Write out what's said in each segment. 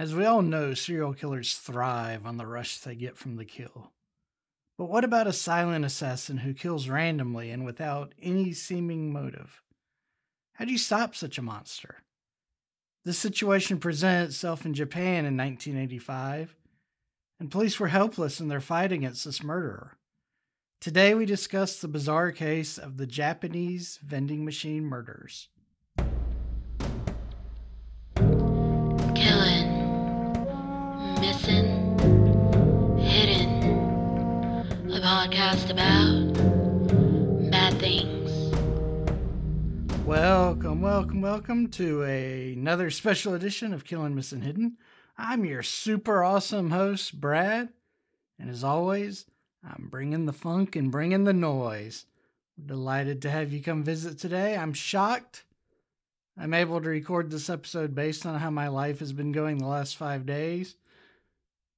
As we all know, serial killers thrive on the rush they get from the kill. But what about a silent assassin who kills randomly and without any seeming motive? How do you stop such a monster? This situation presented itself in Japan in 1985, and police were helpless in their fight against this murderer. Today, we discuss the bizarre case of the Japanese vending machine murders. Podcast about bad things. Welcome, welcome, welcome to a, another special edition of Killing Missing Hidden. I'm your super awesome host, Brad, and as always, I'm bringing the funk and bringing the noise. We're delighted to have you come visit today. I'm shocked I'm able to record this episode based on how my life has been going the last five days,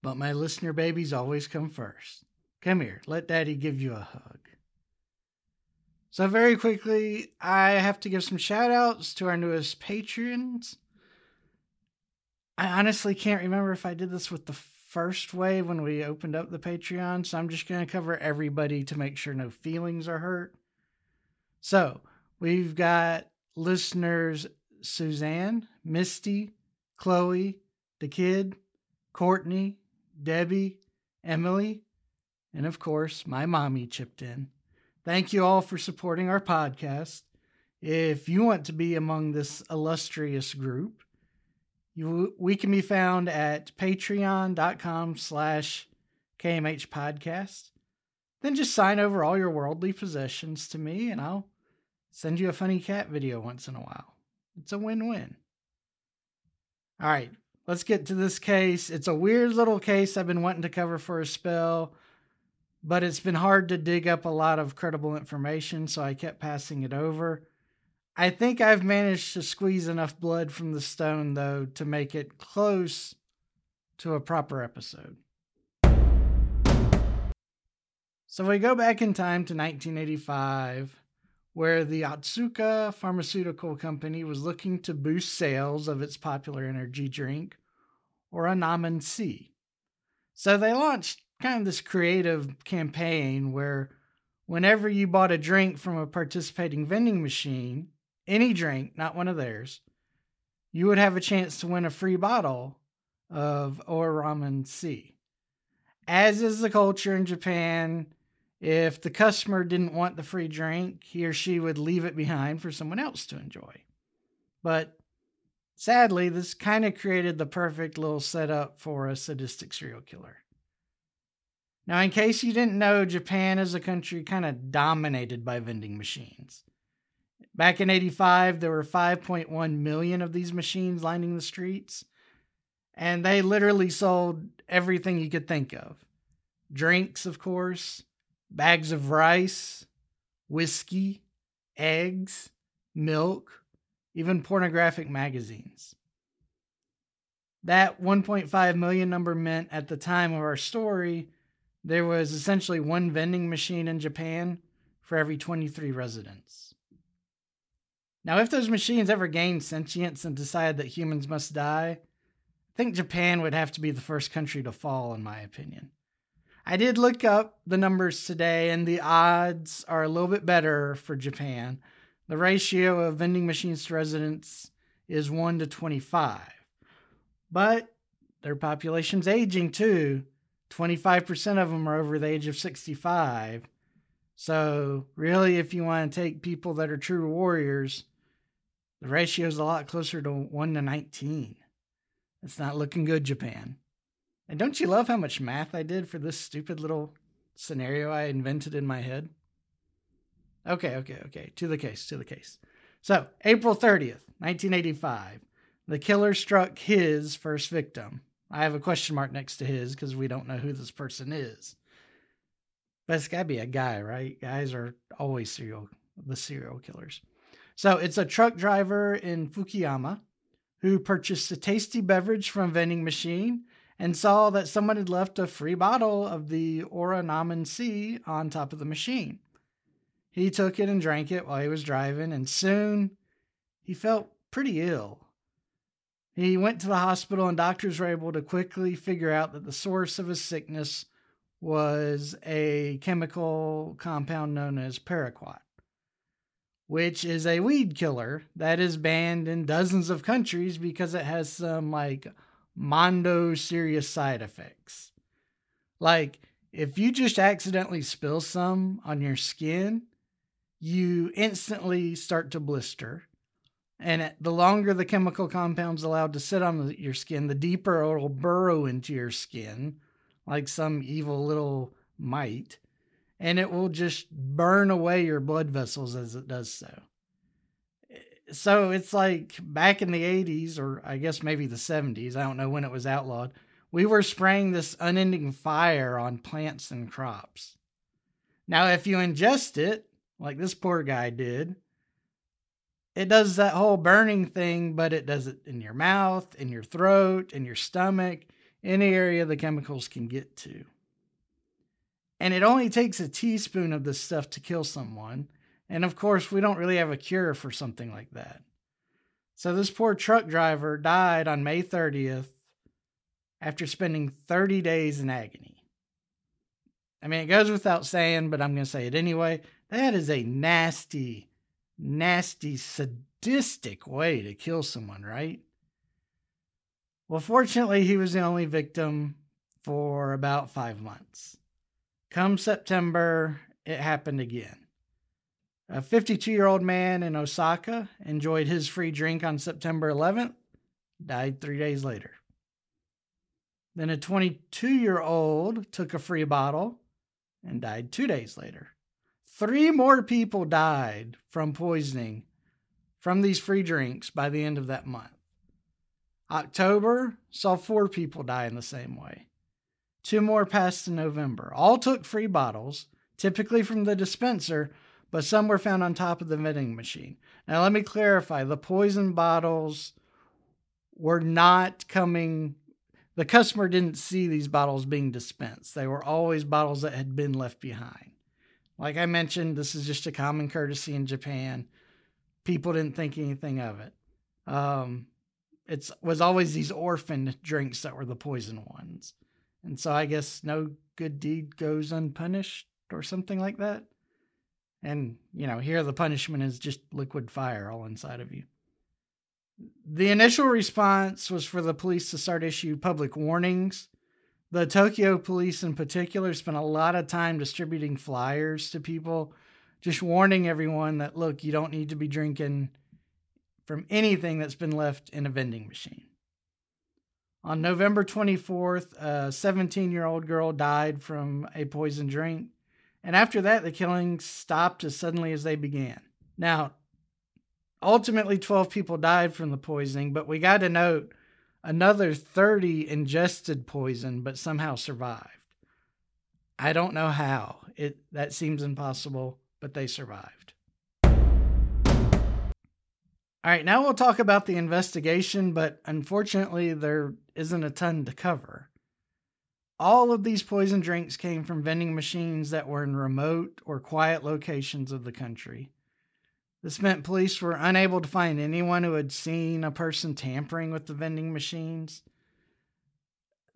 but my listener babies always come first. Come here, let daddy give you a hug. So, very quickly, I have to give some shout outs to our newest patrons. I honestly can't remember if I did this with the first wave when we opened up the Patreon, so I'm just going to cover everybody to make sure no feelings are hurt. So, we've got listeners Suzanne, Misty, Chloe, the kid, Courtney, Debbie, Emily, and of course, my mommy chipped in. Thank you all for supporting our podcast. If you want to be among this illustrious group, you, we can be found at patreon.com slash KMH podcast. Then just sign over all your worldly possessions to me and I'll send you a funny cat video once in a while. It's a win win. All right, let's get to this case. It's a weird little case I've been wanting to cover for a spell but it's been hard to dig up a lot of credible information, so I kept passing it over. I think I've managed to squeeze enough blood from the stone, though, to make it close to a proper episode. So we go back in time to 1985, where the Otsuka Pharmaceutical Company was looking to boost sales of its popular energy drink, or Oronamin C. So they launched kind of this creative campaign where whenever you bought a drink from a participating vending machine, any drink, not one of theirs, you would have a chance to win a free bottle of Oronamin C. As is the culture in Japan, if the customer didn't want the free drink, he or she would leave it behind for someone else to enjoy. But sadly, this kind of created the perfect little setup for a sadistic serial killer. Now, in case you didn't know, Japan is a country kind of dominated by vending machines. Back in 85, there were 5.1 million of these machines lining the streets, and they literally sold everything you could think of drinks, of course, bags of rice, whiskey, eggs, milk, even pornographic magazines. That 1.5 million number meant at the time of our story there was essentially one vending machine in Japan for every 23 residents. Now, if those machines ever gained sentience and decided that humans must die, I think Japan would have to be the first country to fall, in my opinion. I did look up the numbers today, and the odds are a little bit better for Japan. The ratio of vending machines to residents is 1 to 25. But their population's aging too, 25% of them are over the age of 65. So, really, if you want to take people that are true warriors, the ratio is a lot closer to 1 to 19. It's not looking good, Japan. And don't you love how much math I did for this stupid little scenario I invented in my head? Okay, okay, okay. To the case, to the case. So, April 30th, 1985, the killer struck his first victim, I have a question mark next to his because we don't know who this person is. But it's got to be a guy, right? Guys are always serial the serial killers. So it's a truck driver in Fukuyama who purchased a tasty beverage from a vending machine and saw that someone had left a free bottle of the Oronamin C on top of the machine. He took it and drank it while he was driving, and soon he felt pretty ill. He went to the hospital, and doctors were able to quickly figure out that the source of his sickness was a chemical compound known as paraquat, which is a weed killer that is banned in dozens of countries because it has some like mondo serious side effects. Like, if you just accidentally spill some on your skin, you instantly start to blister. And the longer the chemical compound's allowed to sit on your skin, the deeper it'll burrow into your skin, like some evil little mite, and it will just burn away your blood vessels as it does so. Eh, so it's like back in the 80s, or I guess maybe the 70s, I don't know when it was outlawed, we were spraying this unending fire on plants and crops. Now, if you ingest it, like this poor guy did, it does that whole burning thing, but it does it in your mouth, in your throat, in your stomach, any area the chemicals can get to. And it only takes a teaspoon of this stuff to kill someone. And of course, we don't really have a cure for something like that. So this poor truck driver died on May 30th after spending 30 days in agony. I mean, it goes without saying, but I'm going to say it anyway. That is a nasty, nasty, sadistic way to kill someone, right? Well, fortunately, he was the only victim for about five months. Come September, it happened again. A 52 year old man in Osaka enjoyed his free drink on September 11th, died three days later. Then a 22 year old took a free bottle and died two days later. Three more people died from poisoning from these free drinks by the end of that month. October saw four people die in the same way. Two more passed in November. All took free bottles, typically from the dispenser, but some were found on top of the vending machine. Now, let me clarify the poison bottles were not coming, the customer didn't see these bottles being dispensed. They were always bottles that had been left behind. Like I mentioned, this is just a common courtesy in Japan. People didn't think anything of it. Um, it was always these orphan drinks that were the poison ones. And so I guess no good deed goes unpunished or something like that. And, you know, here the punishment is just liquid fire all inside of you. The initial response was for the police to start issue public warnings the Tokyo police in particular spent a lot of time distributing flyers to people, just warning everyone that look, you don't need to be drinking from anything that's been left in a vending machine. On November 24th, a 17 year old girl died from a poison drink. And after that, the killings stopped as suddenly as they began. Now, ultimately, 12 people died from the poisoning, but we got to note Another 30 ingested poison but somehow survived. I don't know how. It that seems impossible, but they survived. All right, now we'll talk about the investigation, but unfortunately there isn't a ton to cover. All of these poison drinks came from vending machines that were in remote or quiet locations of the country. This meant police were unable to find anyone who had seen a person tampering with the vending machines.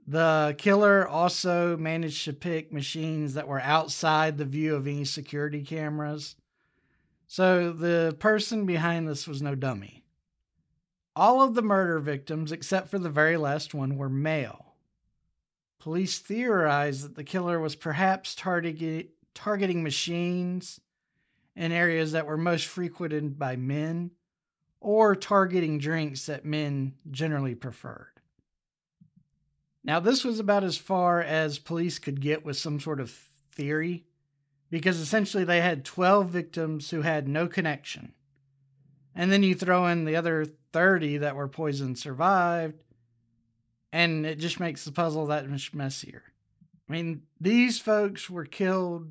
The killer also managed to pick machines that were outside the view of any security cameras. So the person behind this was no dummy. All of the murder victims, except for the very last one, were male. Police theorized that the killer was perhaps target- targeting machines in areas that were most frequented by men or targeting drinks that men generally preferred. Now, this was about as far as police could get with some sort of theory because essentially they had 12 victims who had no connection. And then you throw in the other 30 that were poisoned survived, and it just makes the puzzle that much messier. I mean, these folks were killed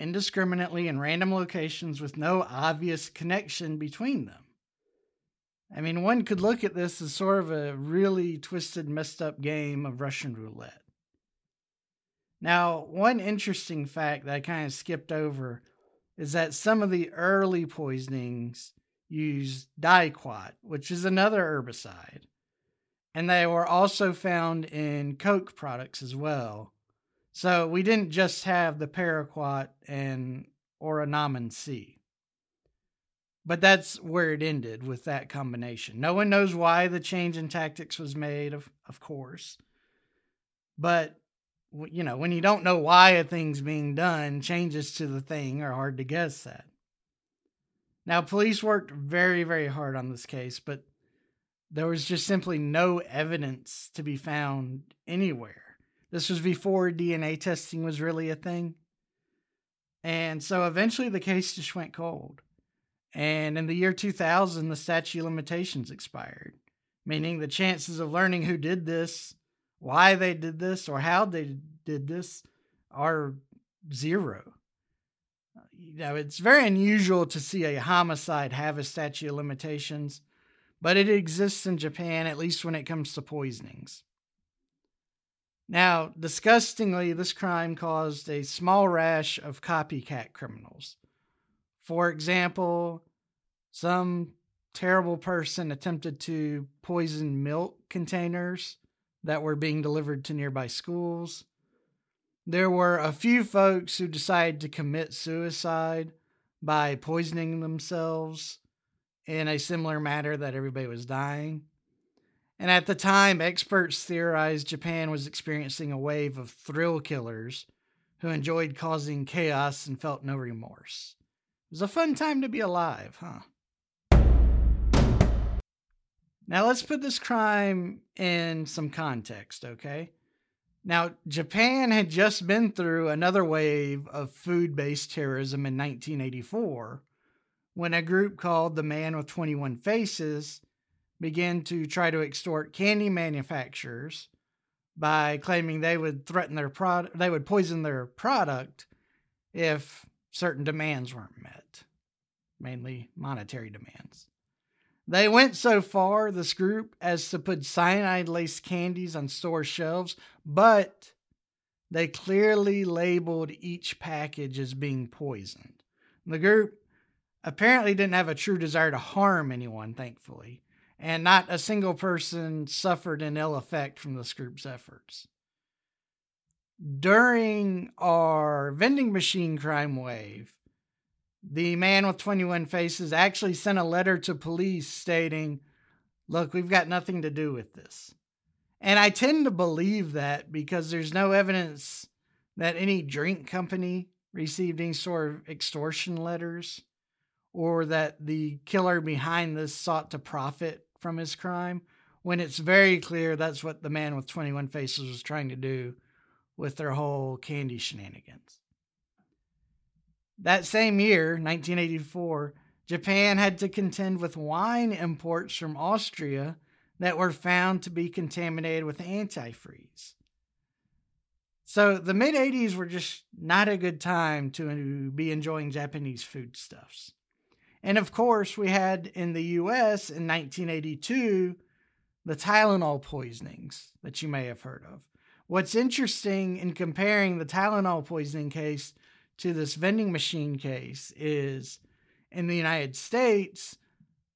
indiscriminately in random locations with no obvious connection between them. I mean, one could look at this as sort of a really twisted, messed up game of Russian roulette. Now, one interesting fact that I kind of skipped over is that some of the early poisonings used diquat, which is another herbicide. and they were also found in Coke products as well. So we didn't just have the paraquat and Oronamin C. But that's where it ended with that combination. No one knows why the change in tactics was made, of, of course. But, you know, when you don't know why a thing's being done, changes to the thing are hard to guess at. Now, police worked very, very hard on this case, but there was just simply no evidence to be found anywhere. This was before DNA testing was really a thing. And so eventually the case just went cold. And in the year 2000, the statute of limitations expired, meaning the chances of learning who did this, why they did this, or how they did this are zero. You know, it's very unusual to see a homicide have a statute of limitations but it exists in Japan, at least when it comes to poisonings. Now, disgustingly, this crime caused a small rash of copycat criminals. For example, some terrible person attempted to poison milk containers that were being delivered to nearby schools. There were a few folks who decided to commit suicide by poisoning themselves in a similar manner that everybody was dying. And at the time, experts theorized Japan was experiencing a wave of thrill killers who enjoyed causing chaos and felt no remorse. It was a fun time to be alive, huh? Now let's put this crime in some context, okay? Now, Japan had just been through another wave of food based terrorism in 1984 when a group called the Man with 21 Faces began to try to extort candy manufacturers by claiming they would threaten their product, they would poison their product if certain demands weren't met, mainly monetary demands. They went so far, this group, as to put cyanide laced candies on store shelves, but they clearly labeled each package as being poisoned. The group apparently didn't have a true desire to harm anyone, thankfully, and not a single person suffered an ill effect from this group's efforts. During our vending machine crime wave, the man with 21 faces actually sent a letter to police stating, Look, we've got nothing to do with this. And I tend to believe that because there's no evidence that any drink company received any sort of extortion letters or that the killer behind this sought to profit from his crime when it's very clear that's what the man with 21 faces was trying to do with their whole candy shenanigans. That same year, 1984, Japan had to contend with wine imports from Austria that were found to be contaminated with antifreeze. So the mid 80s were just not a good time to be enjoying Japanese foodstuffs. And of course, we had in the US in 1982 the Tylenol poisonings that you may have heard of. What's interesting in comparing the Tylenol poisoning case to this vending machine case is in the United States,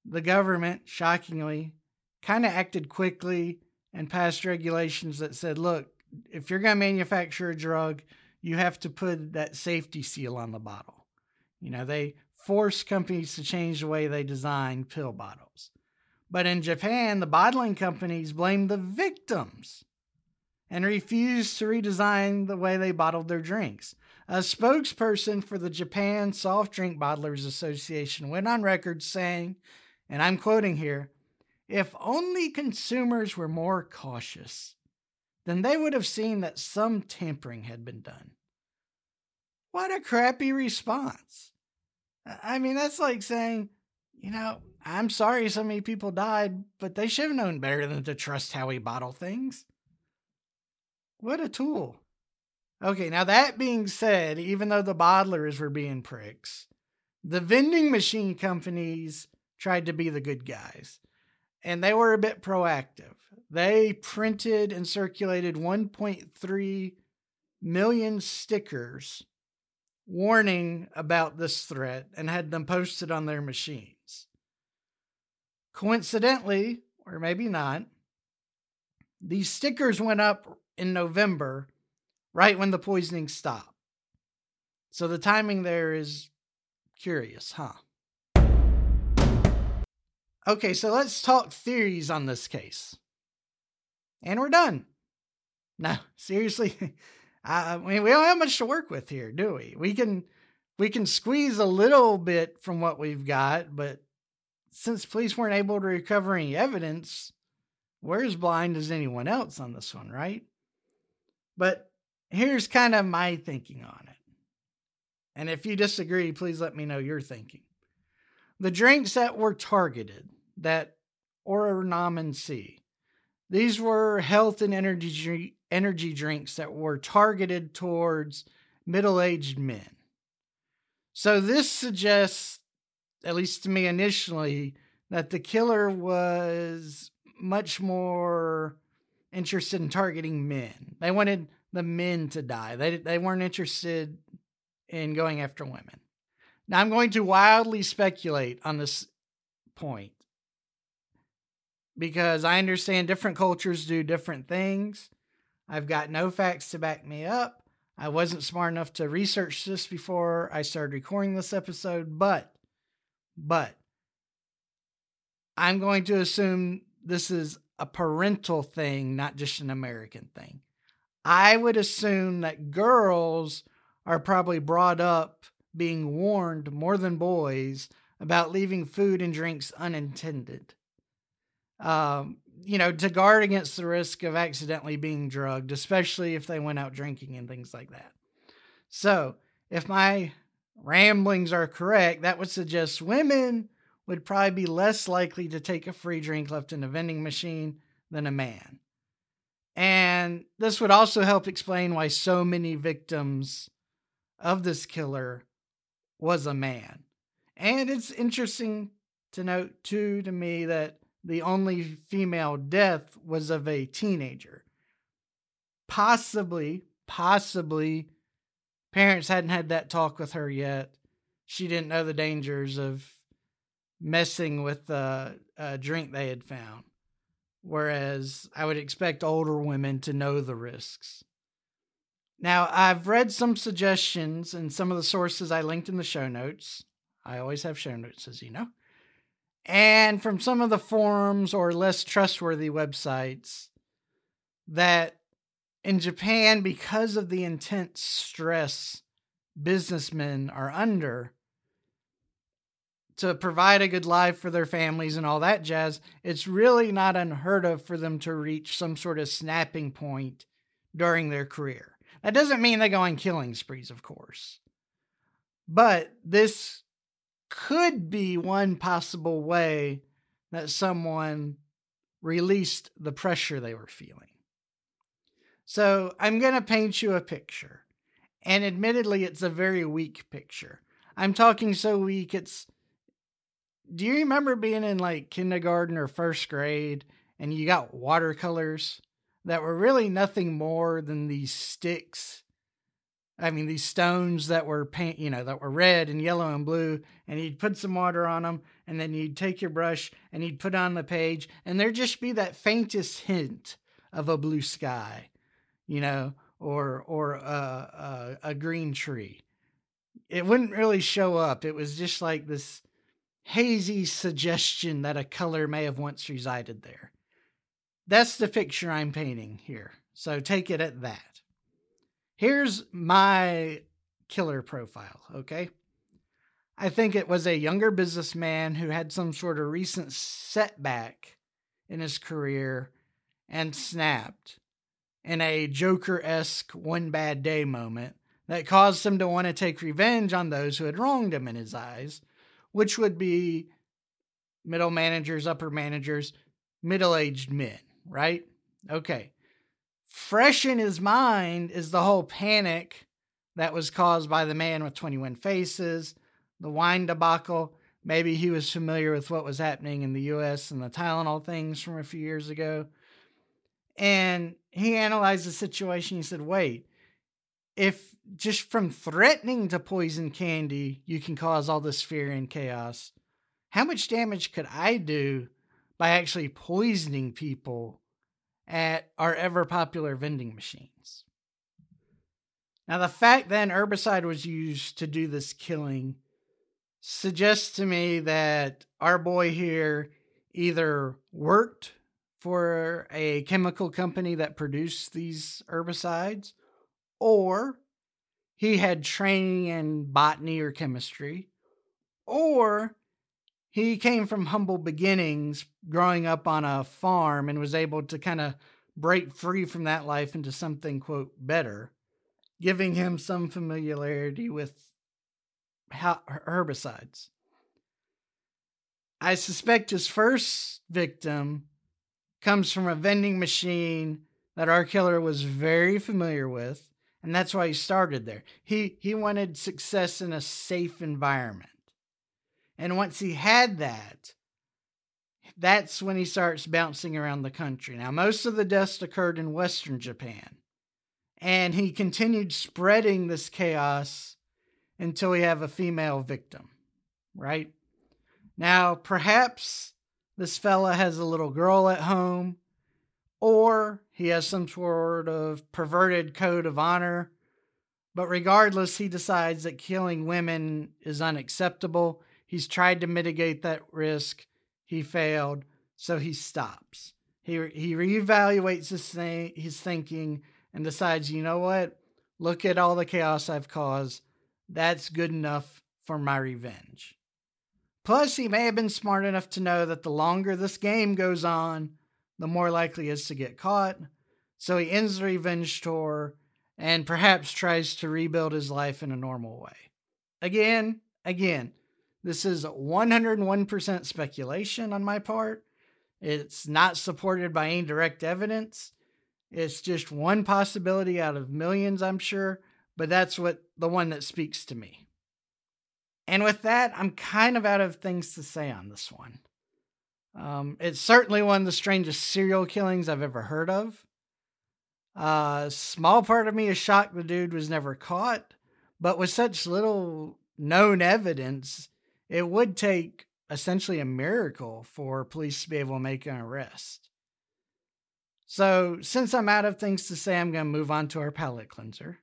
the government, shockingly, kind of acted quickly and passed regulations that said, look, if you're going to manufacture a drug, you have to put that safety seal on the bottle. You know, they force companies to change the way they design pill bottles. But in Japan, the bottling companies blamed the victims and refused to redesign the way they bottled their drinks. A spokesperson for the Japan Soft Drink Bottlers Association went on record saying, and I'm quoting here, if only consumers were more cautious, then they would have seen that some tampering had been done. What a crappy response. I mean, that's like saying, you know, I'm sorry so many people died, but they should have known better than to trust how we bottle things. What a tool. Okay, now that being said, even though the bottlers were being pricks, the vending machine companies tried to be the good guys, and they were a bit proactive. They printed and circulated 1.3 million stickers warning about this threat and had them posted on their machines. Coincidentally, or maybe not, these stickers went up in November, right when the poisoning stopped. So the timing there is curious, huh? Okay, so let's talk theories on this case. And we're done. No, seriously, I mean we don't have much to work with here, do we? We can we can squeeze a little bit from what we've got, but since police weren't able to recover any evidence, we're as blind as anyone else on this one, right? But here's kind of my thinking on it. And if you disagree, please let me know your thinking. The drinks that were targeted, that Oronamin C, these were health and energy energy drinks that were targeted towards middle-aged men. So this suggests at least to me initially, that the killer was much more interested in targeting men. They wanted the men to die. They they weren't interested in going after women. Now I'm going to wildly speculate on this point because I understand different cultures do different things. I've got no facts to back me up. I wasn't smart enough to research this before I started recording this episode, but but I'm going to assume this is a parental thing, not just an American thing. I would assume that girls are probably brought up being warned more than boys about leaving food and drinks unintended. Um, you know, to guard against the risk of accidentally being drugged, especially if they went out drinking and things like that. So, if my ramblings are correct, that would suggest women would probably be less likely to take a free drink left in a vending machine than a man. And this would also help explain why so many victims of this killer was a man. And it's interesting to note, too, to me, that the only female death was of a teenager. Possibly, possibly parents hadn't had that talk with her yet. She didn't know the dangers of messing with the uh, drink they had found. Whereas I would expect older women to know the risks. Now, I've read some suggestions and some of the sources I linked in the show notes. I always have show notes, as you know. And from some of the forums or less trustworthy websites that in Japan, because of the intense stress businessmen are under to provide a good life for their families and all that jazz, it's really not unheard of for them to reach some sort of snapping point during their career. That doesn't mean they go on killing sprees, of course. But this could be one possible way that someone released the pressure they were feeling. So I'm going to paint you a picture. And admittedly, it's a very weak picture. I'm talking so weak, it's. Do you remember being in like kindergarten or first grade and you got watercolors that were really nothing more than these sticks? I mean, these stones that were paint, you know, that were red and yellow and blue, and you'd put some water on them, and then you'd take your brush and you'd put on the page, and there'd just be that faintest hint of a blue sky you know, or or a, a, a green tree. It wouldn't really show up. It was just like this hazy suggestion that a color may have once resided there. That's the picture I'm painting here. So take it at that. Here's my killer profile, okay? I think it was a younger businessman who had some sort of recent setback in his career and snapped in a Joker esque one bad day moment that caused him to want to take revenge on those who had wronged him in his eyes, which would be middle managers, upper managers, middle aged men, right? Okay. Fresh in his mind is the whole panic that was caused by the man with 21 faces, the wine debacle. Maybe he was familiar with what was happening in the US and the Tylenol things from a few years ago. And he analyzed the situation. He said, wait, if just from threatening to poison candy, you can cause all this fear and chaos, how much damage could I do by actually poisoning people at our ever popular vending machines. Now, the fact that an herbicide was used to do this killing suggests to me that our boy here either worked for a chemical company that produced these herbicides or he had training in botany or chemistry or he came from humble beginnings growing up on a farm and was able to kind of break free from that life into something quote better giving him some familiarity with herbicides. I suspect his first victim comes from a vending machine that our killer was very familiar with and that's why he started there. He he wanted success in a safe environment and once he had that, that's when he starts bouncing around the country. Now, most of the deaths occurred in Western Japan. And he continued spreading this chaos until we have a female victim, right? Now, perhaps this fella has a little girl at home, or he has some sort of perverted code of honor. But regardless, he decides that killing women is unacceptable He's tried to mitigate that risk. He failed, so he stops. He he reevaluates his thing, his thinking and decides, you know what? Look at all the chaos I've caused. That's good enough for my revenge. Plus, he may have been smart enough to know that the longer this game goes on, the more likely is to get caught. So he ends the revenge tour and perhaps tries to rebuild his life in a normal way. Again, again, this is 101% speculation on my part. It's not supported by any direct evidence. It's just one possibility out of millions, I'm sure, but that's what the one that speaks to me. And with that, I'm kind of out of things to say on this one. Um, it's certainly one of the strangest serial killings I've ever heard of. A uh, small part of me is shocked the dude was never caught, but with such little known evidence, it would take essentially a miracle for police to be able to make an arrest. So, since I'm out of things to say, I'm going to move on to our palate cleanser.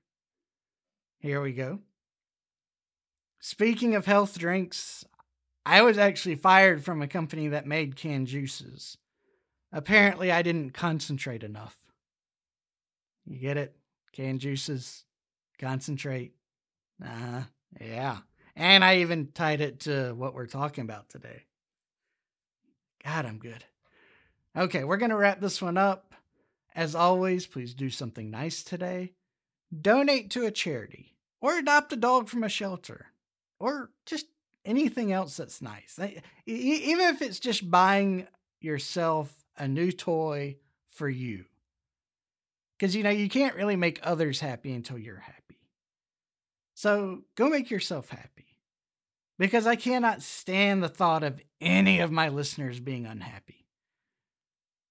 Here we go. Speaking of health drinks, I was actually fired from a company that made canned juices. Apparently, I didn't concentrate enough. You get it? Canned juices, concentrate. Uh. Yeah. And I even tied it to what we're talking about today. God, I'm good. Okay, we're going to wrap this one up. As always, please do something nice today. Donate to a charity or adopt a dog from a shelter or just anything else that's nice. Even if it's just buying yourself a new toy for you. Because, you know, you can't really make others happy until you're happy. So go make yourself happy because I cannot stand the thought of any of my listeners being unhappy.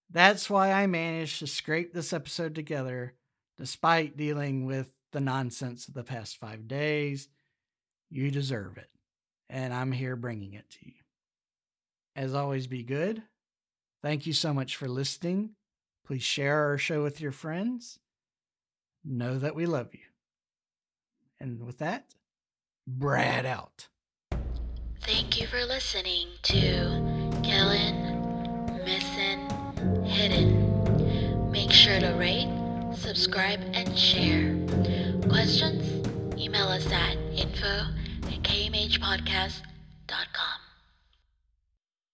That's why I managed to scrape this episode together despite dealing with the nonsense of the past five days. You deserve it, and I'm here bringing it to you. As always, be good. Thank you so much for listening. Please share our show with your friends. Know that we love you. And with that, Brad out. Thank you for listening to Killing, Missing, Hidden. Make sure to rate, subscribe, and share. Questions? Email us at info at kmhpodcast.com.